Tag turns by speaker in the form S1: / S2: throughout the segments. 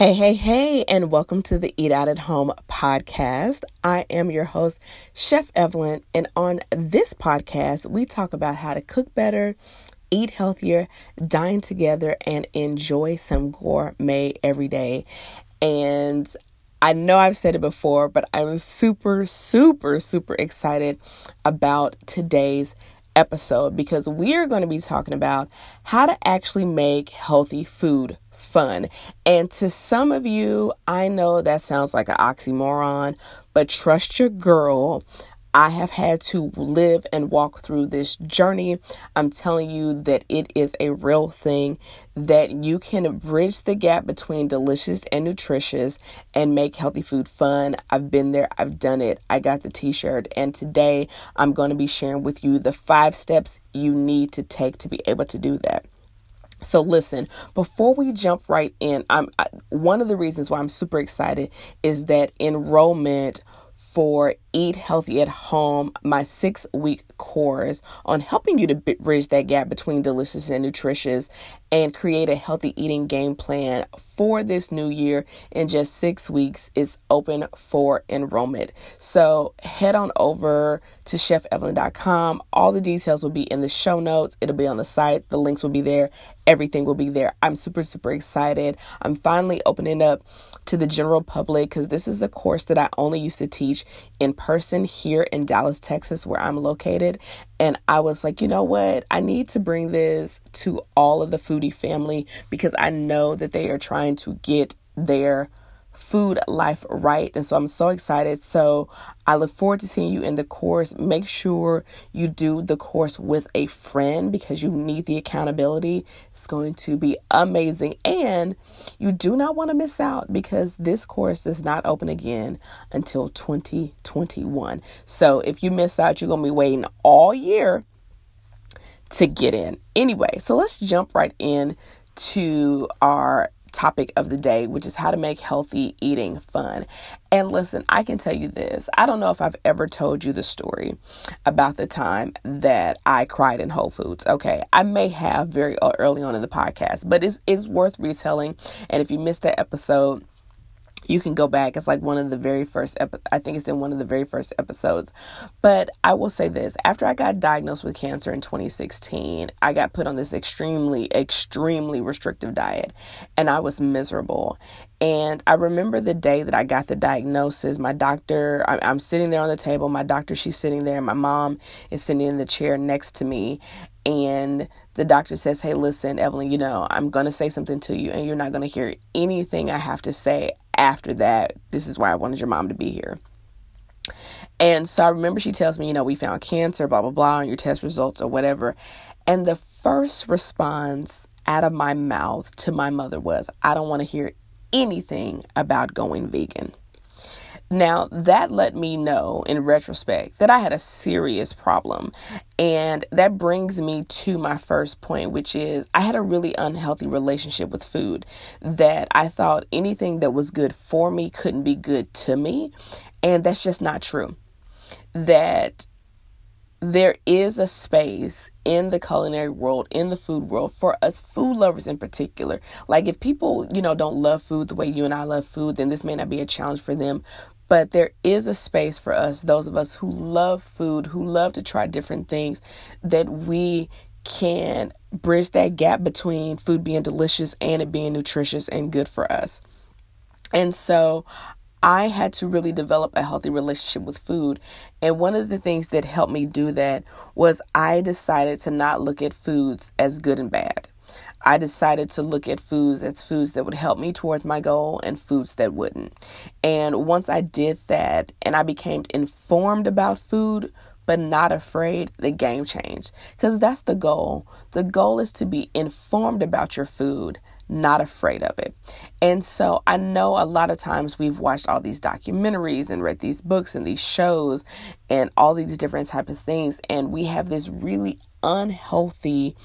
S1: Hey, hey, hey, and welcome to the Eat Out at Home podcast. I am your host, Chef Evelyn, and on this podcast, we talk about how to cook better, eat healthier, dine together, and enjoy some gourmet every day. And I know I've said it before, but I'm super, super, super excited about today's episode because we are going to be talking about how to actually make healthy food fun. And to some of you, I know that sounds like an oxymoron, but trust your girl. I have had to live and walk through this journey. I'm telling you that it is a real thing that you can bridge the gap between delicious and nutritious and make healthy food fun. I've been there, I've done it. I got the t shirt, and today I'm going to be sharing with you the five steps you need to take to be able to do that. So listen, before we jump right in, I'm I, one of the reasons why I'm super excited is that enrollment for Eat Healthy at Home, my six week course on helping you to bridge that gap between delicious and nutritious and create a healthy eating game plan for this new year in just six weeks is open for enrollment. So head on over to chefevelyn.com. All the details will be in the show notes, it'll be on the site, the links will be there, everything will be there. I'm super, super excited. I'm finally opening up to the general public because this is a course that I only used to teach in person here in Dallas, Texas, where I'm located. And I was like, you know what? I need to bring this to all of the foodie family because I know that they are trying to get their food life right. And so I'm so excited. So I look forward to seeing you in the course. Make sure you do the course with a friend because you need the accountability. It's going to be amazing. And you do not want to miss out because this course does not open again until 2021. So if you miss out, you're going to be waiting all year to get in. Anyway, so let's jump right in to our topic of the day, which is how to make healthy eating fun. And listen, I can tell you this. I don't know if I've ever told you the story about the time that I cried in Whole Foods. Okay. I may have very early on in the podcast, but it's, it's worth retelling. And if you missed that episode, you can go back. It's like one of the very first, epi- I think it's in one of the very first episodes. But I will say this after I got diagnosed with cancer in 2016, I got put on this extremely, extremely restrictive diet and I was miserable. And I remember the day that I got the diagnosis. My doctor, I'm, I'm sitting there on the table. My doctor, she's sitting there. My mom is sitting in the chair next to me. And the doctor says, Hey, listen, Evelyn, you know, I'm going to say something to you, and you're not going to hear anything I have to say after that, this is why I wanted your mom to be here. And so I remember she tells me, you know, we found cancer, blah, blah, blah, on your test results or whatever. And the first response out of my mouth to my mother was, I don't want to hear anything about going vegan. Now, that let me know in retrospect that I had a serious problem. And that brings me to my first point, which is I had a really unhealthy relationship with food. That I thought anything that was good for me couldn't be good to me. And that's just not true. That there is a space in the culinary world, in the food world, for us food lovers in particular. Like, if people, you know, don't love food the way you and I love food, then this may not be a challenge for them. But there is a space for us, those of us who love food, who love to try different things, that we can bridge that gap between food being delicious and it being nutritious and good for us. And so I had to really develop a healthy relationship with food. And one of the things that helped me do that was I decided to not look at foods as good and bad. I decided to look at foods as foods that would help me towards my goal and foods that wouldn't. And once I did that and I became informed about food, but not afraid, the game changed. Because that's the goal. The goal is to be informed about your food, not afraid of it. And so I know a lot of times we've watched all these documentaries and read these books and these shows and all these different type of things and we have this really unhealthy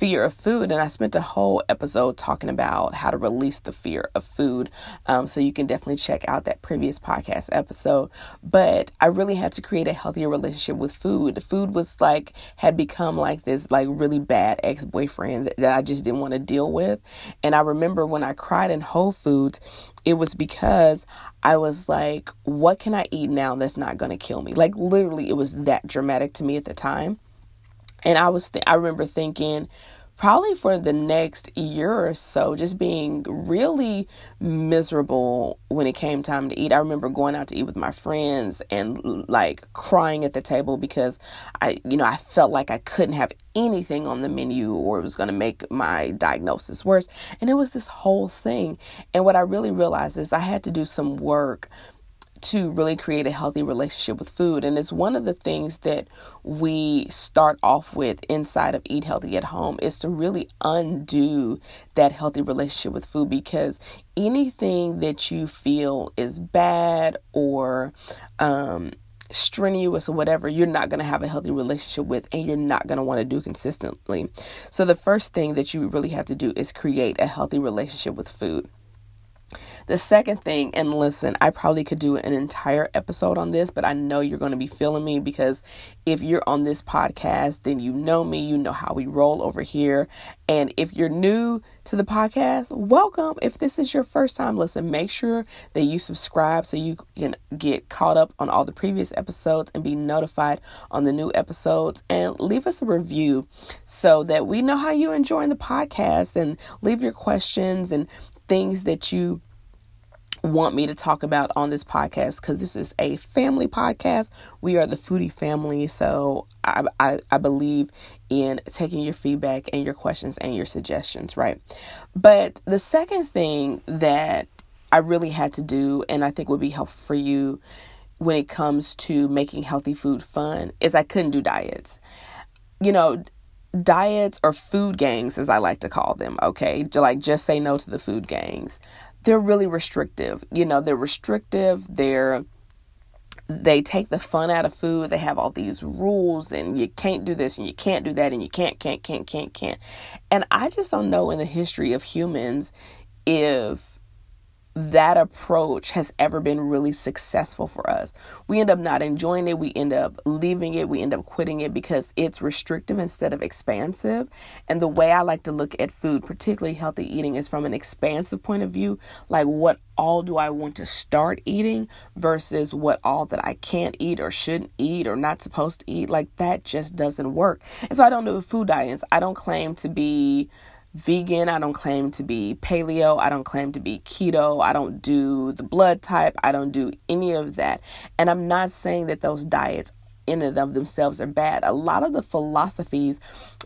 S1: fear of food. And I spent a whole episode talking about how to release the fear of food. Um, so you can definitely check out that previous podcast episode. But I really had to create a healthier relationship with food. The food was like, had become like this, like really bad ex boyfriend that, that I just didn't want to deal with. And I remember when I cried in Whole Foods, it was because I was like, what can I eat now that's not going to kill me? Like literally it was that dramatic to me at the time. And I was th- I remember thinking probably for the next year or so just being really miserable when it came time to eat. I remember going out to eat with my friends and like crying at the table because I you know, I felt like I couldn't have anything on the menu or it was going to make my diagnosis worse. And it was this whole thing. And what I really realized is I had to do some work to really create a healthy relationship with food. And it's one of the things that we start off with inside of Eat Healthy at Home is to really undo that healthy relationship with food because anything that you feel is bad or, um, strenuous or whatever, you're not going to have a healthy relationship with and you're not going to want to do consistently. So, the first thing that you really have to do is create a healthy relationship with food. The second thing, and listen, I probably could do an entire episode on this, but I know you're going to be feeling me because if you're on this podcast, then you know me, you know how we roll over here. And if you're new to the podcast, welcome. If this is your first time, listen, make sure that you subscribe so you can get caught up on all the previous episodes and be notified on the new episodes. And leave us a review so that we know how you're enjoying the podcast and leave your questions and things that you want me to talk about on this podcast because this is a family podcast. We are the foodie family, so I, I, I believe in taking your feedback and your questions and your suggestions, right? But the second thing that I really had to do, and I think would be helpful for you when it comes to making healthy food fun, is I couldn't do diets. You know, diets or food gangs, as I like to call them, okay? Like, just say no to the food gangs. They're really restrictive. You know, they're restrictive. They're they take the fun out of food. They have all these rules and you can't do this and you can't do that and you can't, can't, can't, can't, can't. And I just don't know in the history of humans if that approach has ever been really successful for us. We end up not enjoying it. We end up leaving it. We end up quitting it because it's restrictive instead of expansive. And the way I like to look at food, particularly healthy eating, is from an expansive point of view. Like, what all do I want to start eating versus what all that I can't eat or shouldn't eat or not supposed to eat? Like, that just doesn't work. And so I don't do food diets. I don't claim to be vegan. I don't claim to be paleo. I don't claim to be keto. I don't do the blood type. I don't do any of that. And I'm not saying that those diets in and of themselves are bad. A lot of the philosophies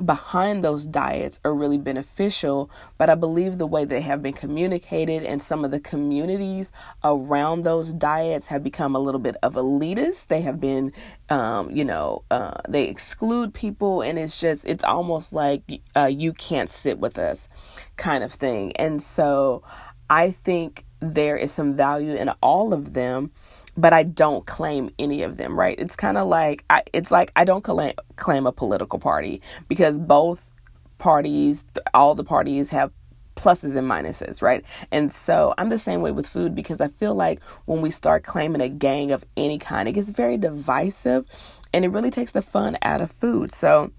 S1: behind those diets are really beneficial, but I believe the way they have been communicated and some of the communities around those diets have become a little bit of elitist. They have been, um, you know, uh, they exclude people, and it's just, it's almost like uh, you can't sit with us kind of thing. And so I think there is some value in all of them but I don't claim any of them, right? It's kind of like I, it's like I don't claim claim a political party because both parties, all the parties have pluses and minuses, right? And so I'm the same way with food because I feel like when we start claiming a gang of any kind, it gets very divisive and it really takes the fun out of food. So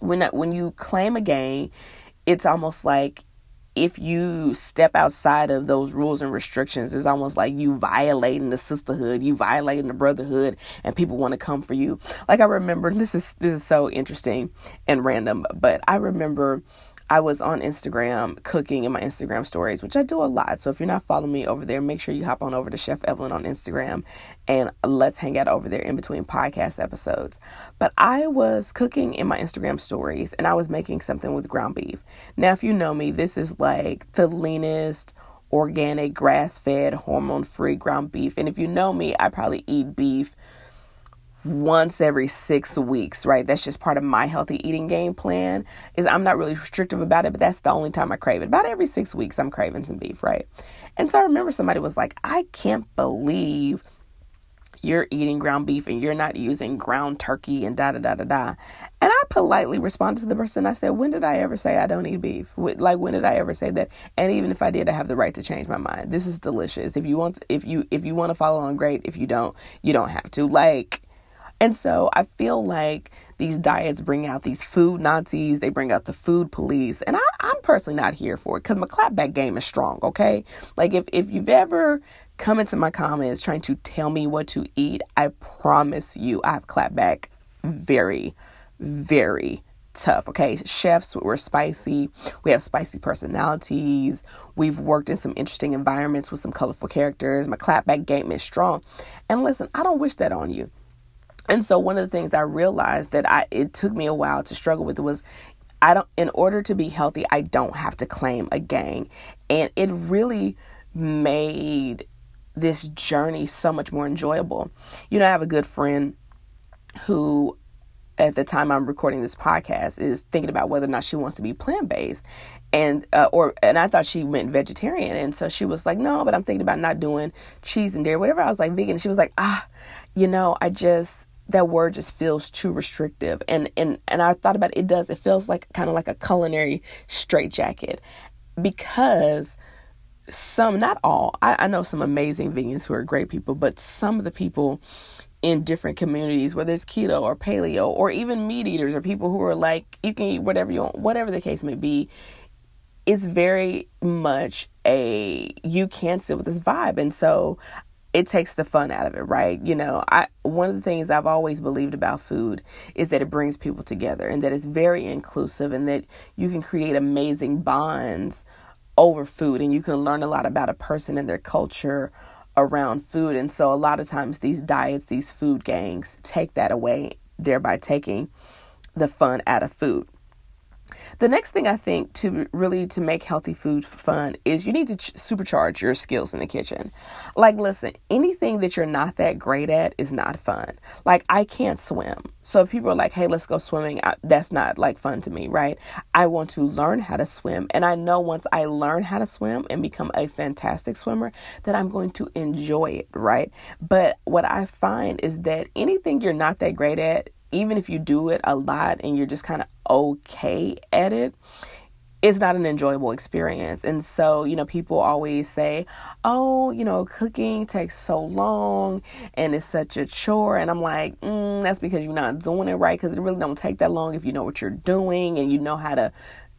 S1: when when you claim a gang, it's almost like if you step outside of those rules and restrictions, it's almost like you violating the sisterhood, you violating the brotherhood, and people want to come for you. Like I remember, this is this is so interesting and random, but I remember I was on Instagram cooking in my Instagram stories, which I do a lot. So if you're not following me over there, make sure you hop on over to Chef Evelyn on Instagram and let's hang out over there in between podcast episodes. But I was cooking in my Instagram stories and I was making something with ground beef. Now, if you know me, this is like the leanest, organic, grass fed, hormone free ground beef. And if you know me, I probably eat beef once every six weeks, right? That's just part of my healthy eating game plan. Is I'm not really restrictive about it, but that's the only time I crave it. About every six weeks, I'm craving some beef, right? And so I remember somebody was like, I can't believe you're eating ground beef and you're not using ground turkey and da da da da da. And I politely responded to the person. I said, When did I ever say I don't eat beef? Like, when did I ever say that? And even if I did, I have the right to change my mind. This is delicious. If you want, if you, if you want to follow on, great. If you don't, you don't have to. Like, and so I feel like these diets bring out these food Nazis, they bring out the food police, and I, am personally not here for it because my clapback game is strong, okay? Like if, if you've ever come into my comments trying to tell me what to eat, I promise you I have clapback very, very tough. Okay, chefs, we're spicy. We have spicy personalities. We've worked in some interesting environments with some colorful characters. My clapback game is strong. And listen, I don't wish that on you. And so one of the things I realized that I it took me a while to struggle with was I don't in order to be healthy, I don't have to claim a gang. And it really made this journey so much more enjoyable. You know, I have a good friend who at the time I'm recording this podcast is thinking about whether or not she wants to be plant based, and uh, or and I thought she meant vegetarian, and so she was like, no, but I'm thinking about not doing cheese and dairy, whatever. I was like vegan, and she was like, ah, you know, I just that word just feels too restrictive. And and and I thought about it, it does it feels like kind of like a culinary straitjacket. Because some not all I, I know some amazing vegans who are great people but some of the people in different communities whether it's keto or paleo or even meat eaters or people who are like you can eat whatever you want whatever the case may be it's very much a you can't sit with this vibe. And so it takes the fun out of it, right? You know, I one of the things I've always believed about food is that it brings people together and that it's very inclusive and that you can create amazing bonds over food and you can learn a lot about a person and their culture around food. And so a lot of times these diets, these food gangs take that away, thereby taking the fun out of food. The next thing I think to really to make healthy food fun is you need to ch- supercharge your skills in the kitchen. Like listen, anything that you're not that great at is not fun. Like I can't swim. So if people are like, "Hey, let's go swimming," I, that's not like fun to me, right? I want to learn how to swim, and I know once I learn how to swim and become a fantastic swimmer, that I'm going to enjoy it, right? But what I find is that anything you're not that great at even if you do it a lot and you're just kind of okay at it, it's not an enjoyable experience. And so, you know, people always say, oh, you know, cooking takes so long and it's such a chore. And I'm like, mm, that's because you're not doing it right because it really don't take that long if you know what you're doing and you know how to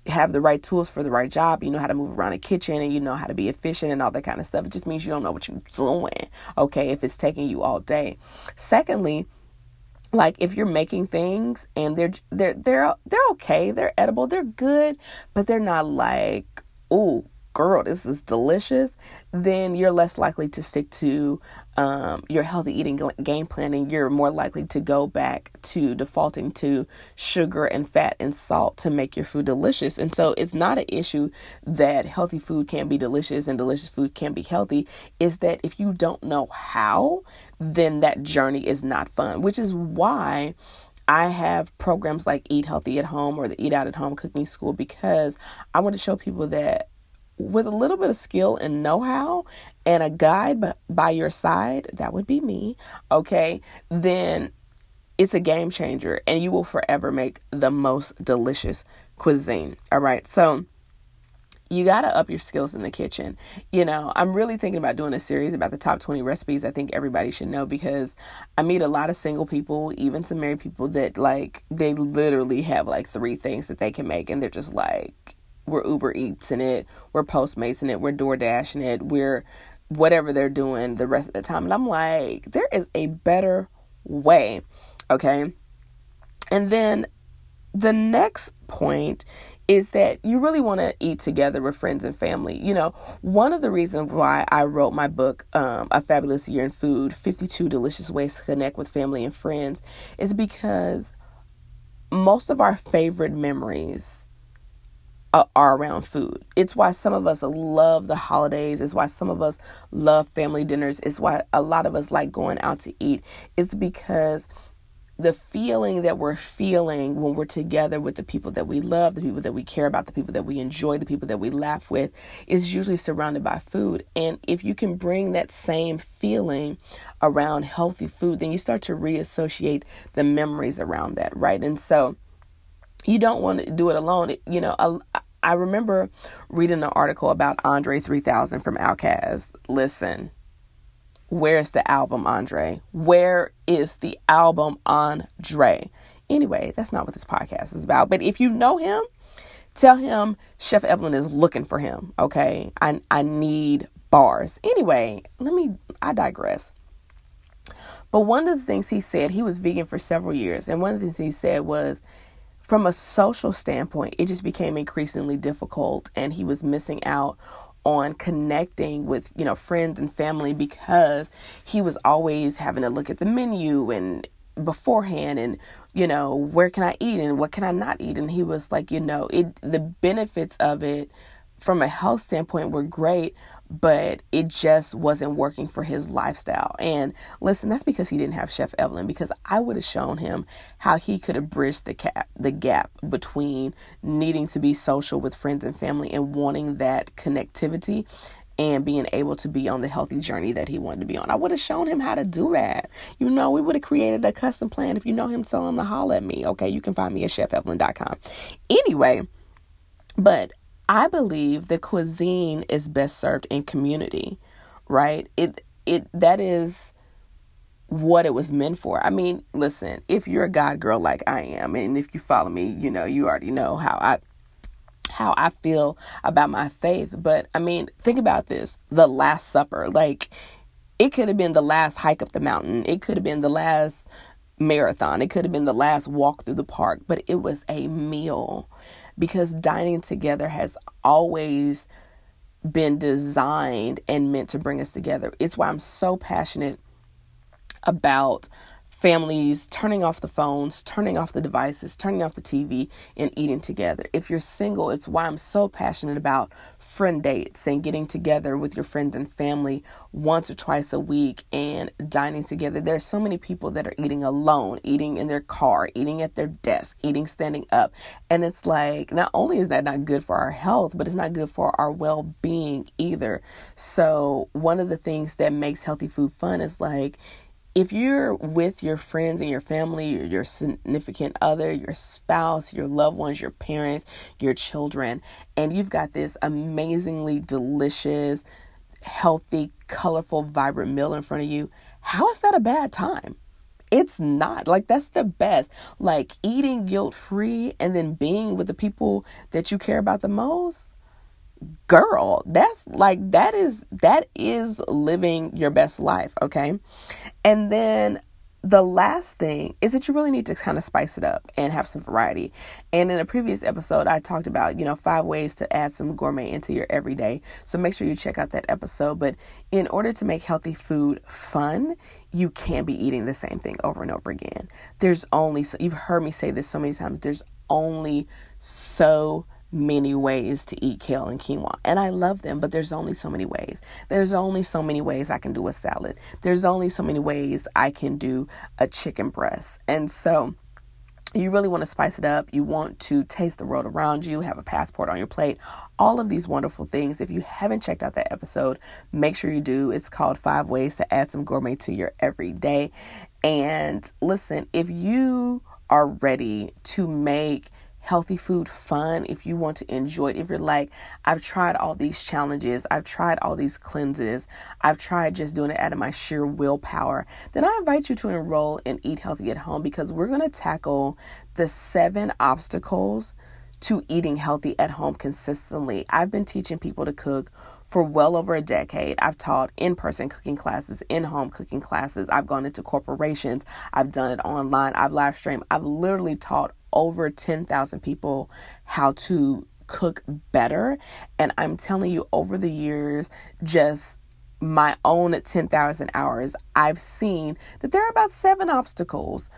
S1: have the right tools for the right job, you know how to move around a kitchen and you know how to be efficient and all that kind of stuff. It just means you don't know what you're doing, okay, if it's taking you all day. Secondly, like if you're making things and they're they're they're they're okay, they're edible, they're good, but they're not like, oh, girl, this is delicious, then you're less likely to stick to um, your healthy eating game plan and you're more likely to go back to defaulting to sugar and fat and salt to make your food delicious. And so it's not an issue that healthy food can be delicious and delicious food can be healthy. Is that if you don't know how, then that journey is not fun, which is why I have programs like Eat Healthy at Home or the Eat Out at Home Cooking School because I want to show people that with a little bit of skill and know how and a guide by your side, that would be me, okay, then it's a game changer and you will forever make the most delicious cuisine. All right, so you got to up your skills in the kitchen. You know, I'm really thinking about doing a series about the top 20 recipes I think everybody should know because I meet a lot of single people, even some married people that like they literally have like three things that they can make and they're just like we're Uber Eats in it, we're Postmates in it, we're DoorDash in it, we're whatever they're doing the rest of the time. And I'm like, there is a better way. Okay. And then the next point is that you really want to eat together with friends and family. You know, one of the reasons why I wrote my book, um, A Fabulous Year in Food 52 Delicious Ways to Connect with Family and Friends, is because most of our favorite memories are around food. It's why some of us love the holidays. It's why some of us love family dinners. It's why a lot of us like going out to eat. It's because the feeling that we're feeling when we're together with the people that we love, the people that we care about, the people that we enjoy, the people that we laugh with is usually surrounded by food. And if you can bring that same feeling around healthy food, then you start to reassociate the memories around that, right? And so you don't want to do it alone. You know, I remember reading an article about Andre 3000 from Outkast. Listen, Where's the album, Andre? Where is the album, Andre? Anyway, that's not what this podcast is about. But if you know him, tell him Chef Evelyn is looking for him. Okay. I, I need bars. Anyway, let me, I digress. But one of the things he said, he was vegan for several years. And one of the things he said was, from a social standpoint, it just became increasingly difficult, and he was missing out on connecting with you know friends and family because he was always having to look at the menu and beforehand and you know where can i eat and what can i not eat? And he was like you know it the benefits of it from a health standpoint were great, but it just wasn't working for his lifestyle. And listen, that's because he didn't have Chef Evelyn because I would have shown him how he could have bridged the gap the gap between needing to be social with friends and family and wanting that connectivity and being able to be on the healthy journey that he wanted to be on. I would have shown him how to do that. You know, we would have created a custom plan. If you know him, tell him to holler at me. Okay, you can find me at chefevelyn.com. Anyway, but I believe the cuisine is best served in community, right? It it that is what it was meant for. I mean, listen, if you're a God girl like I am, and if you follow me, you know, you already know how I how I feel about my faith. But I mean, think about this the Last Supper. Like, it could have been the last hike up the mountain, it could have been the last marathon, it could have been the last walk through the park, but it was a meal because dining together has always been designed and meant to bring us together. It's why I'm so passionate about families turning off the phones, turning off the devices, turning off the TV, and eating together. If you're single, it's why I'm so passionate about friend dates and getting together with your friends and family once or twice a week and dining together. There's so many people that are eating alone, eating in their car, eating at their desk, eating standing up. And it's like, not only is that not good for our health, but it's not good for our well being either. So, one of the things that makes healthy food fun is like, if you're with your friends and your family, your significant other, your spouse, your loved ones, your parents, your children, and you've got this amazingly delicious, healthy, colorful, vibrant meal in front of you, how is that a bad time? It's not. Like, that's the best. Like, eating guilt free and then being with the people that you care about the most girl that's like that is that is living your best life okay and then the last thing is that you really need to kind of spice it up and have some variety. And in a previous episode, I talked about, you know, five ways to add some gourmet into your everyday. So make sure you check out that episode. But in order to make healthy food fun, you can't be eating the same thing over and over again. There's only, so you've heard me say this so many times, there's only so many ways to eat kale and quinoa. And I love them, but there's only so many ways. There's only so many ways I can do a salad. There's only so many ways I can do a chicken breast. And so you really want to spice it up. You want to taste the world around you, have a passport on your plate, all of these wonderful things. If you haven't checked out that episode, make sure you do. It's called Five Ways to Add Some Gourmet to Your Everyday. And listen, if you are ready to make healthy food fun, if you want to enjoy it, if you're like, I've tried all these challenges, I've tried all these cleanses, I've tried just doing it out of my sheer willpower, then I invite you to enroll in Eat Healthy at Home because we're going to tackle the seven obstacles to eating healthy at home consistently. I've been teaching people to cook for well over a decade. I've taught in person cooking classes, in home cooking classes. I've gone into corporations. I've done it online. I've live streamed. I've literally taught over 10,000 people how to cook better. And I'm telling you, over the years, just my own 10,000 hours, I've seen that there are about seven obstacles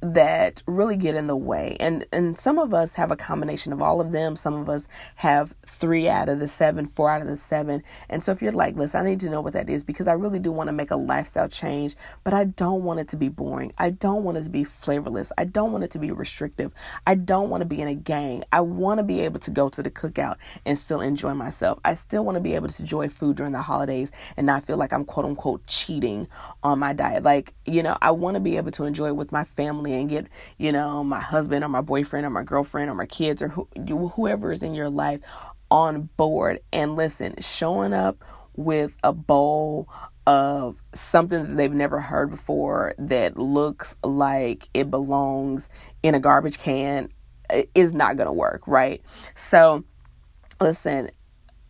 S1: that really get in the way. And and some of us have a combination of all of them. Some of us have 3 out of the 7, 4 out of the 7. And so if you're like, "Listen, I need to know what that is because I really do want to make a lifestyle change, but I don't want it to be boring. I don't want it to be flavorless. I don't want it to be restrictive. I don't want to be in a gang. I want to be able to go to the cookout and still enjoy myself. I still want to be able to enjoy food during the holidays and not feel like I'm quote unquote cheating on my diet. Like, you know, I want to be able to enjoy it with my family and get, you know, my husband or my boyfriend or my girlfriend or my kids or who, whoever is in your life on board. And listen, showing up with a bowl of something that they've never heard before that looks like it belongs in a garbage can is not going to work, right? So, listen,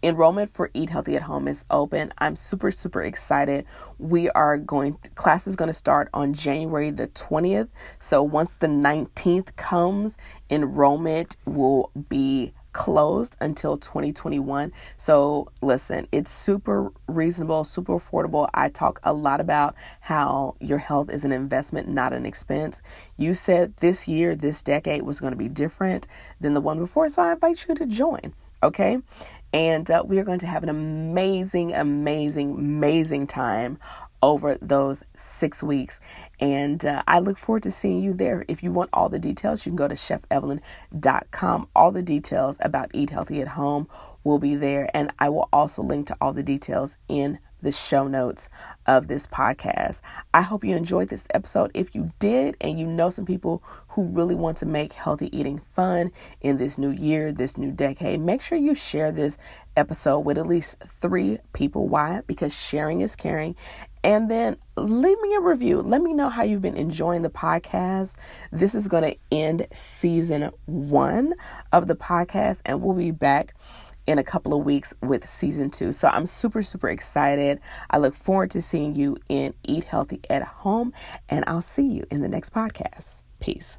S1: enrollment for eat healthy at home is open. I'm super super excited. We are going class is going to start on january the 20th so once the 19th comes enrollment will be closed until 2021 so listen it's super reasonable super affordable. I talk a lot about how your health is an investment not an expense. You said this year this decade was going to be different than the one before so i invite you to join okay and uh, we are going to have an amazing, amazing, amazing time over those six weeks. And uh, I look forward to seeing you there. If you want all the details, you can go to chefevelyn.com. All the details about Eat Healthy at Home will be there. And I will also link to all the details in the show notes of this podcast. I hope you enjoyed this episode. If you did, and you know some people who really want to make healthy eating fun in this new year, this new decade, make sure you share this episode with at least three people. Why? Because sharing is caring. And then leave me a review. Let me know how you've been enjoying the podcast. This is going to end season one of the podcast, and we'll be back in a couple of weeks with season two. So I'm super, super excited. I look forward to seeing you in Eat Healthy at Home, and I'll see you in the next podcast. Peace.